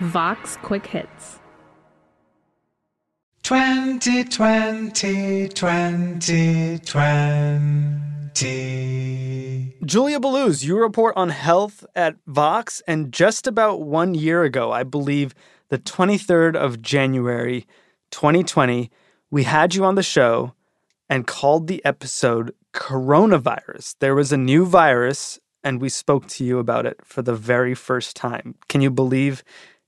Vox Quick Hits. 2020, 2020. Julia Belluz, you report on health at Vox, and just about one year ago, I believe the 23rd of January, 2020, we had you on the show and called the episode Coronavirus. There was a new virus, and we spoke to you about it for the very first time. Can you believe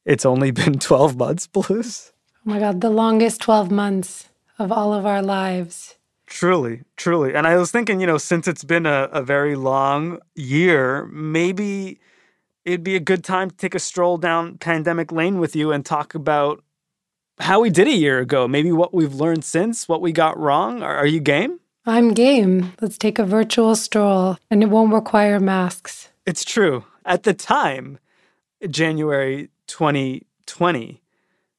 it's only been 12 months, Belluz? Oh my God, the longest 12 months of all of our lives. Truly, truly. And I was thinking, you know, since it's been a, a very long year, maybe it'd be a good time to take a stroll down pandemic lane with you and talk about how we did a year ago, maybe what we've learned since, what we got wrong. Are, are you game? I'm game. Let's take a virtual stroll, and it won't require masks. It's true. At the time, January 2020,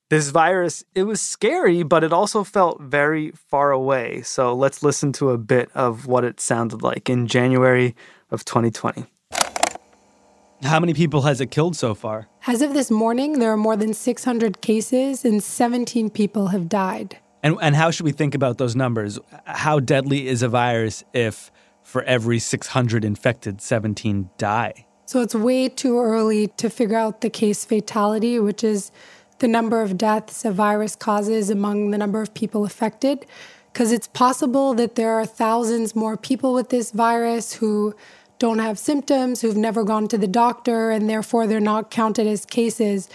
this virus, it was scary, but it also felt very far away. So let's listen to a bit of what it sounded like in January of 2020. How many people has it killed so far? As of this morning, there are more than 600 cases and 17 people have died. And, and how should we think about those numbers? How deadly is a virus if for every 600 infected, 17 die? So it's way too early to figure out the case fatality, which is the number of deaths a virus causes among the number of people affected. Because it's possible that there are thousands more people with this virus who don't have symptoms, who've never gone to the doctor, and therefore they're not counted as cases.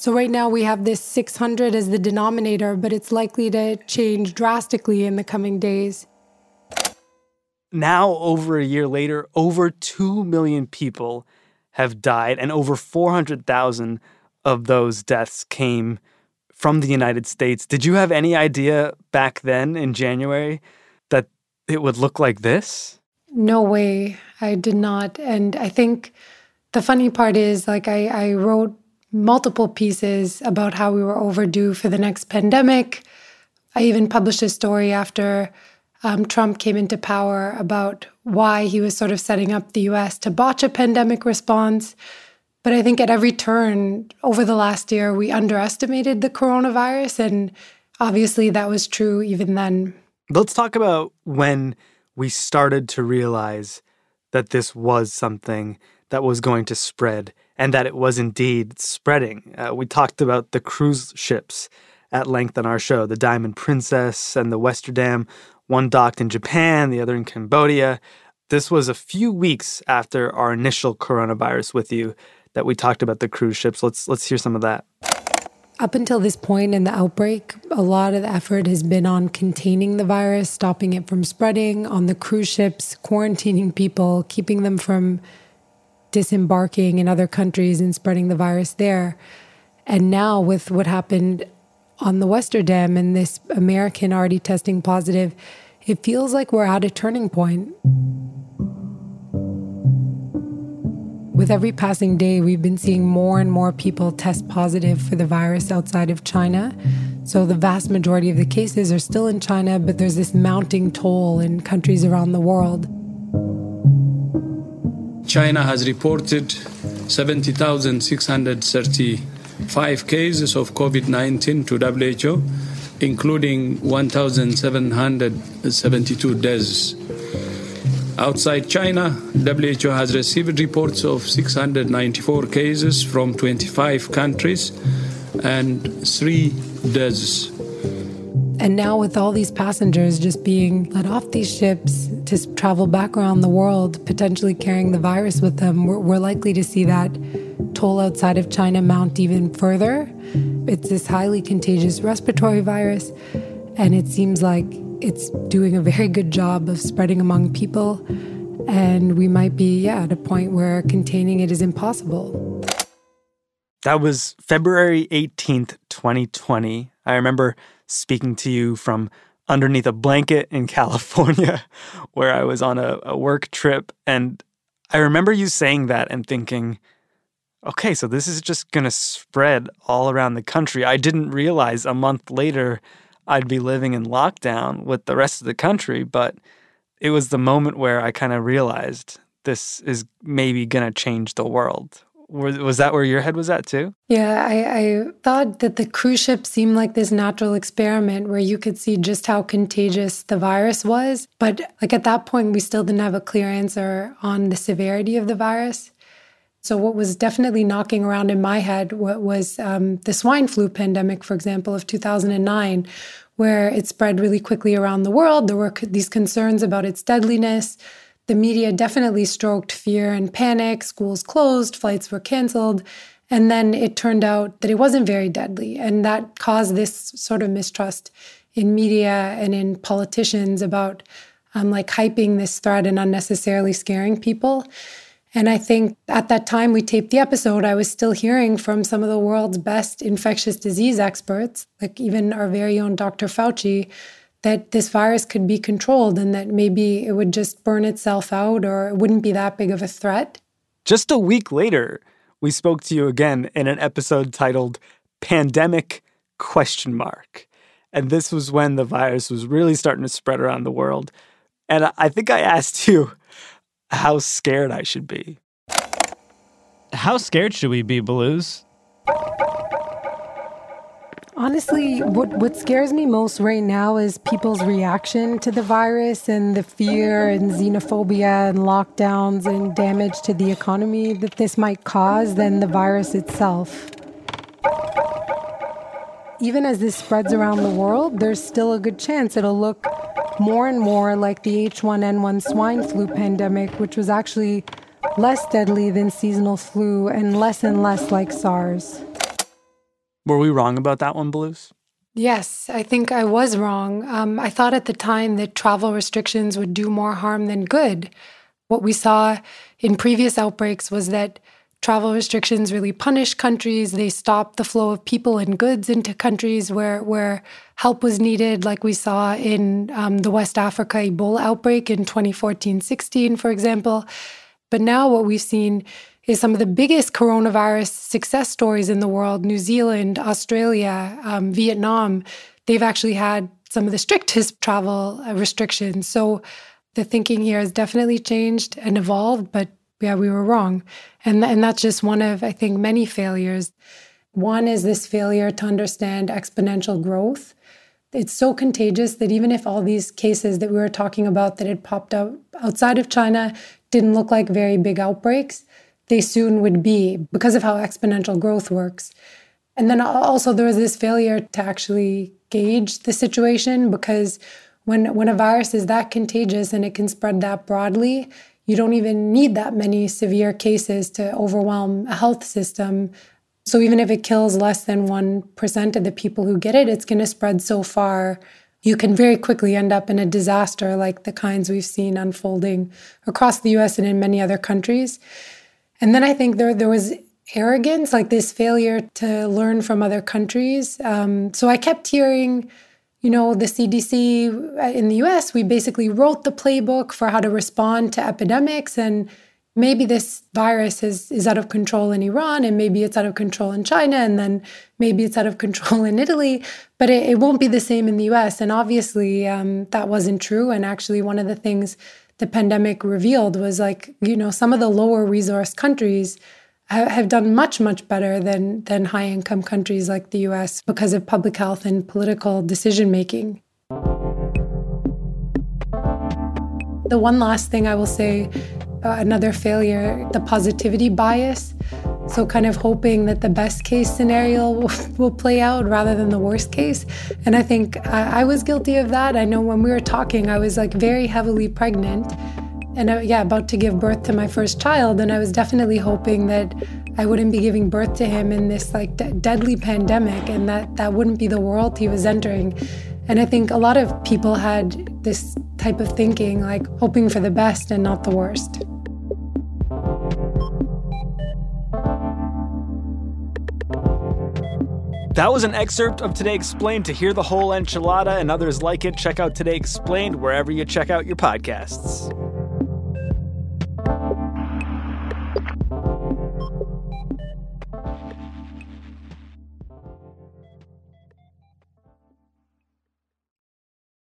So right now we have this 600 as the denominator, but it's likely to change drastically in the coming days. Now, over a year later, over 2 million people have died, and over 400,000 of those deaths came from the United States. Did you have any idea back then in January that it would look like this? No way. I did not. And I think the funny part is like I, I wrote multiple pieces about how we were overdue for the next pandemic. I even published a story after um, Trump came into power about why he was sort of setting up the US to botch a pandemic response. But I think at every turn over the last year, we underestimated the coronavirus. And obviously, that was true even then. Let's talk about when we started to realize that this was something that was going to spread and that it was indeed spreading. Uh, we talked about the cruise ships at length on our show the Diamond Princess and the Westerdam, one docked in Japan, the other in Cambodia. This was a few weeks after our initial coronavirus with you that we talked about the cruise ships. Let's let's hear some of that. Up until this point in the outbreak, a lot of the effort has been on containing the virus, stopping it from spreading on the cruise ships, quarantining people, keeping them from disembarking in other countries and spreading the virus there. And now, with what happened on the Westerdam and this American already testing positive, it feels like we're at a turning point. With every passing day, we've been seeing more and more people test positive for the virus outside of China. So the vast majority of the cases are still in China, but there's this mounting toll in countries around the world. China has reported 70,635 cases of COVID 19 to WHO, including 1,772 deaths. Outside China, WHO has received reports of 694 cases from 25 countries and three deaths. And now, with all these passengers just being let off these ships to travel back around the world, potentially carrying the virus with them, we're, we're likely to see that toll outside of China mount even further. It's this highly contagious respiratory virus, and it seems like it's doing a very good job of spreading among people. And we might be, yeah, at a point where containing it is impossible. That was February 18th, 2020. I remember speaking to you from underneath a blanket in California where I was on a, a work trip. And I remember you saying that and thinking, okay, so this is just going to spread all around the country. I didn't realize a month later I'd be living in lockdown with the rest of the country. But it was the moment where I kind of realized this is maybe going to change the world. Was, that where your head was at too? Yeah, I, I thought that the cruise ship seemed like this natural experiment where you could see just how contagious the virus was. But like at that point, we still didn't have a clear answer on the severity of the virus. So, what was definitely knocking around in my head was um, the swine flu pandemic, for example, of 2009, where it spread really quickly around the world. There were these concerns about its deadliness. The media definitely stroked fear and panic. Schools closed, flights were canceled. And then it turned out that it wasn't very deadly. And that caused this sort of mistrust in media and in politicians about um, like hyping this threat and unnecessarily scaring people. And I think at that time we taped the episode, I was still hearing from some of the world's best infectious disease experts, like even our very own Dr. Fauci, that this virus could be controlled and that maybe it would just burn itself out or it wouldn't be that big of a threat. Just a week later, we spoke to you again in an episode titled Pandemic question mark. And this was when the virus was really starting to spread around the world. And I think I asked you how scared I should be. How scared should we be, Belluz? Honestly, what, what scares me most right now is people's reaction to the virus and the fear and xenophobia and lockdowns and damage to the economy that this might cause than the virus itself. Even as this spreads around the world, there's still a good chance it'll look more and more like the H1N1 swine flu pandemic, which was actually less deadly than seasonal flu and less and less like SARS. Were we wrong about that one, Belluz? Yes, I think I was wrong. Um, I thought at the time that travel restrictions would do more harm than good. What we saw in previous outbreaks was that travel restrictions really punished countries. They stopped the flow of people and goods into countries where, where help was needed, like we saw in um, the West Africa Ebola outbreak in 2014 16, for example. But now what we've seen is some of the biggest coronavirus success stories in the world New Zealand, Australia, um, Vietnam. They've actually had some of the strictest travel uh, restrictions. So the thinking here has definitely changed and evolved, but yeah, we were wrong. And, and that's just one of, I think, many failures. One is this failure to understand exponential growth. It's so contagious that even if all these cases that we were talking about that had popped up outside of China didn't look like very big outbreaks, they soon would be because of how exponential growth works. And then also there was this failure to actually gauge the situation because when when a virus is that contagious and it can spread that broadly, you don't even need that many severe cases to overwhelm a health system. So even if it kills less than 1% of the people who get it, it's going to spread so far. You can very quickly end up in a disaster like the kinds we've seen unfolding across the US and in many other countries. And then I think there, there was arrogance, like this failure to learn from other countries. Um, so I kept hearing you know, the CDC uh, in the US, we basically wrote the playbook for how to respond to epidemics. And maybe this virus is, is out of control in Iran, and maybe it's out of control in China, and then maybe it's out of control in Italy, but it, it won't be the same in the US. And obviously, um, that wasn't true. And actually, one of the things the pandemic revealed was like, you know, some of the lower resource countries have done much much better than than high income countries like the US because of public health and political decision making. The one last thing I will say Uh, another failure the positivity bias so kind of hoping that the best case scenario will, play out rather than the worst case and i think I, I was guilty of that i know when we were talking i was like very heavily pregnant and I, yeah, about to give birth to my first child. And I was definitely hoping that I wouldn't be giving birth to him in this like de- deadly pandemic, and that that wouldn't be the world he was entering. And I think a lot of people had this type of thinking, like hoping for the best and not the worst. That was an excerpt of Today Explained. To hear the whole enchilada and others like it, check out Today Explained wherever you check out your podcasts.